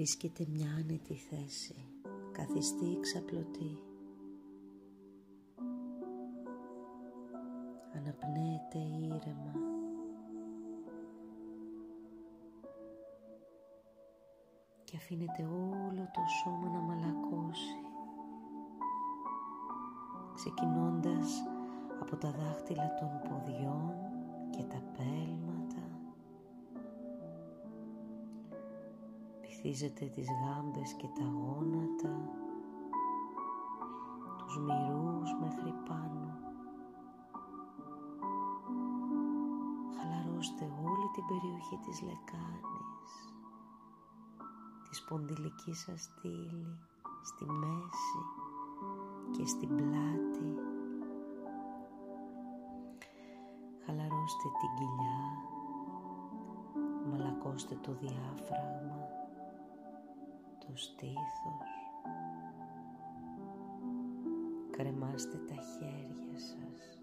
Βρίσκεται μια άνετη θέση, καθιστή ξαπλωτή. Αναπνέεται ήρεμα. Και αφήνεται όλο το σώμα να μαλακώσει. Ξεκινώντας από τα δάχτυλα των ποδιών και τα πέλματα βυθίζεται τις γάμπες και τα γόνατα τους μυρούς μέχρι πάνω. Χαλαρώστε όλη την περιοχή της λεκάνης της σπονδυλική σας στήλη στη μέση και στην πλάτη. Χαλαρώστε την κοιλιά, μαλακώστε το διάφραγμα, το στήθος, κρεμάστε τα χέρια σας.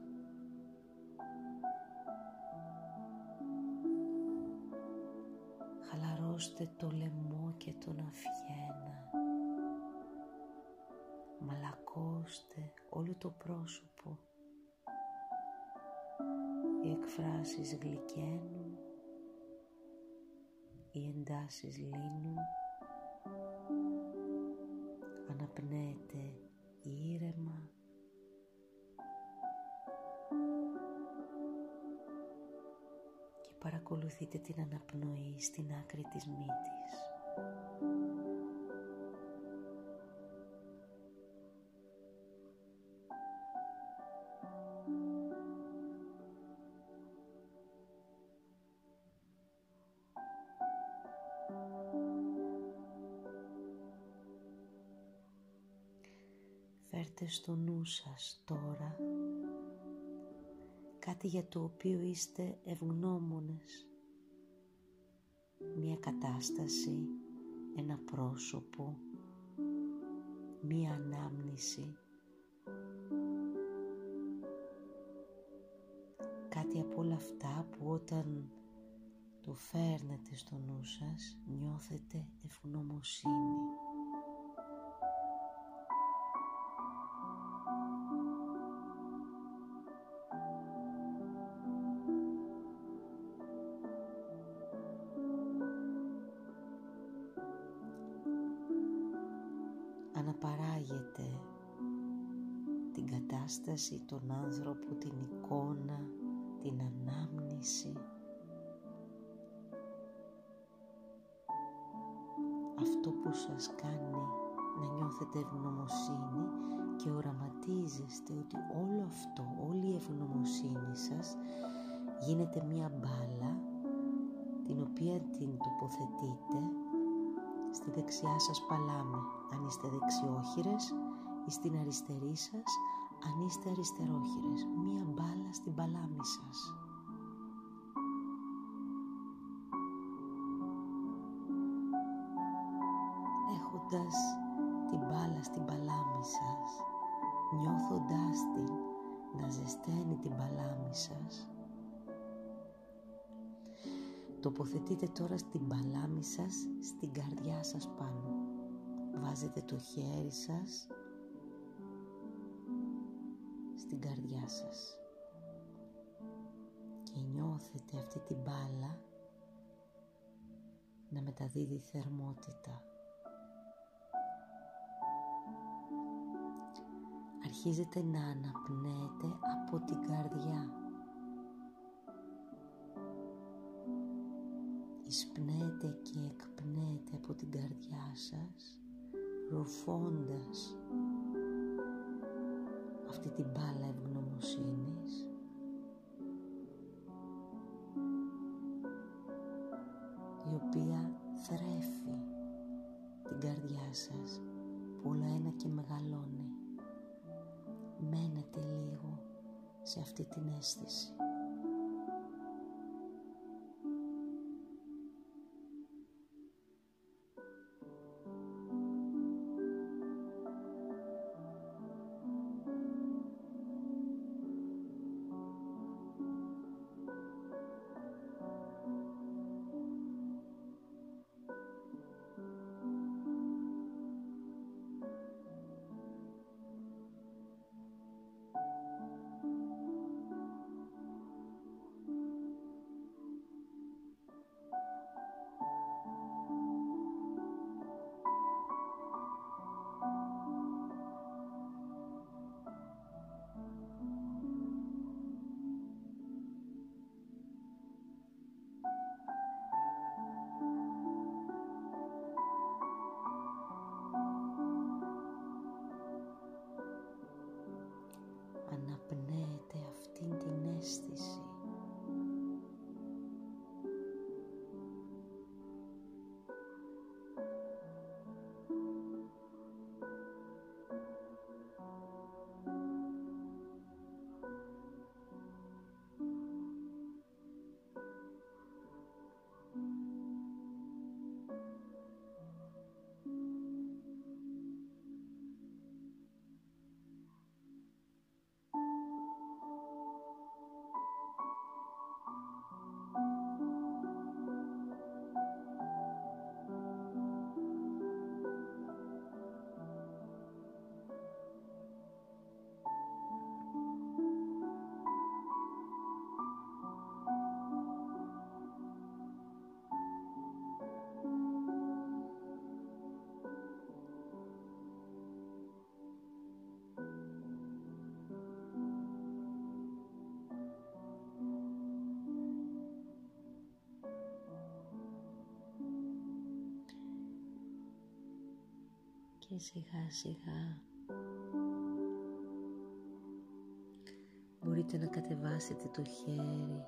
Χαλαρώστε το λαιμό και τον αφιένα. Μαλακώστε όλο το πρόσωπο οι εκφράσεις γλυκαίνουν, οι εντάσεις λύνουν, αναπνέεται ήρεμα, και παρακολουθείτε την αναπνοή στην άκρη της μύτης. Φέρτε στο νου σας τώρα κάτι για το οποίο είστε ευγνώμονες. Μία κατάσταση, ένα πρόσωπο, μία ανάμνηση. Κάτι από όλα αυτά που όταν το φέρνετε στο νου σας νιώθετε ευγνωμοσύνη. Την κατάσταση, τον άνθρωπο, την εικόνα, την ανάμνηση. Αυτό που σας κάνει να νιώθετε ευγνωμοσύνη και οραματίζεστε ότι όλο αυτό, όλη η ευγνωμοσύνη σας γίνεται μία μπάλα την οποία την τοποθετείτε στη δεξιά σας παλάμη αν είστε δεξιόχειρες ή στην αριστερή σας αν είστε αριστερόχειρες. Μία μπάλα στην παλάμη σας. Έχοντας την μπάλα στην παλάμη σας, νιώθοντάς την να ζεσταίνει την παλάμη σας, Τοποθετείτε τώρα στην παλάμη σας, στην καρδιά σας πάνω. Βάζετε το χέρι σας στην καρδιά σας και νιώθετε αυτή την μπάλα να μεταδίδει θερμότητα. Αρχίζετε να αναπνέετε από την καρδιά εισπνέτε και εκπνέτε από την καρδιά σας ρουφώντας αυτή την μπάλα ευγνωμοσύνης. Η οποία θρέφει την καρδιά σας που όλο ένα και μεγαλώνει. Μένετε λίγο σε αυτή την αίσθηση και σιγά σιγά. Μπορείτε να κατεβάσετε το χέρι.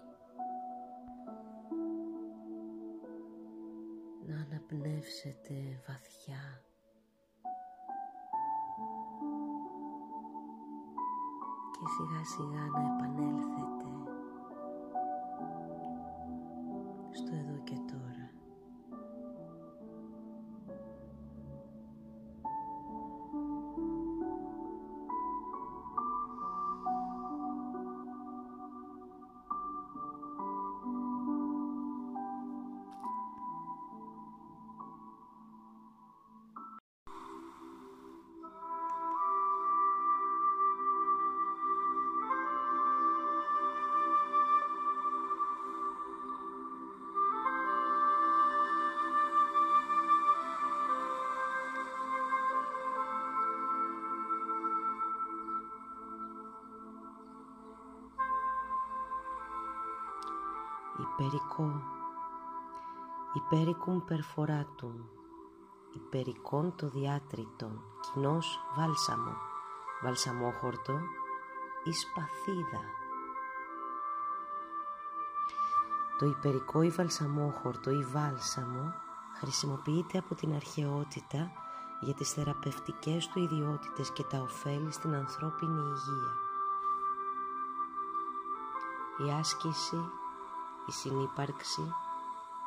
Να αναπνεύσετε βαθιά. Και σιγά σιγά να επανέλθετε στο εδώ και τώρα. Υπερικό, υπέρικουμ περφοράτουμ, υπερικόν το διάτριτον, κοινός βάλσαμο, βαλσαμόχορτο ή σπαθίδα. Το υπερικό ή βαλσαμόχορτο ή βάλσαμο χρησιμοποιείται από την αρχαιότητα για τις θεραπευτικές του ιδιότητες και τα ωφέλη στην ανθρώπινη υγεία. Η άσκηση η συνύπαρξη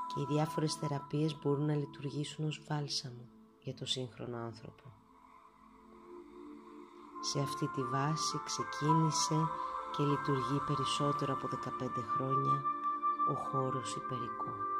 και οι διάφορες θεραπείες μπορούν να λειτουργήσουν ως βάλσαμο για το σύγχρονο άνθρωπο. Σε αυτή τη βάση ξεκίνησε και λειτουργεί περισσότερο από 15 χρόνια ο χώρος υπερικό.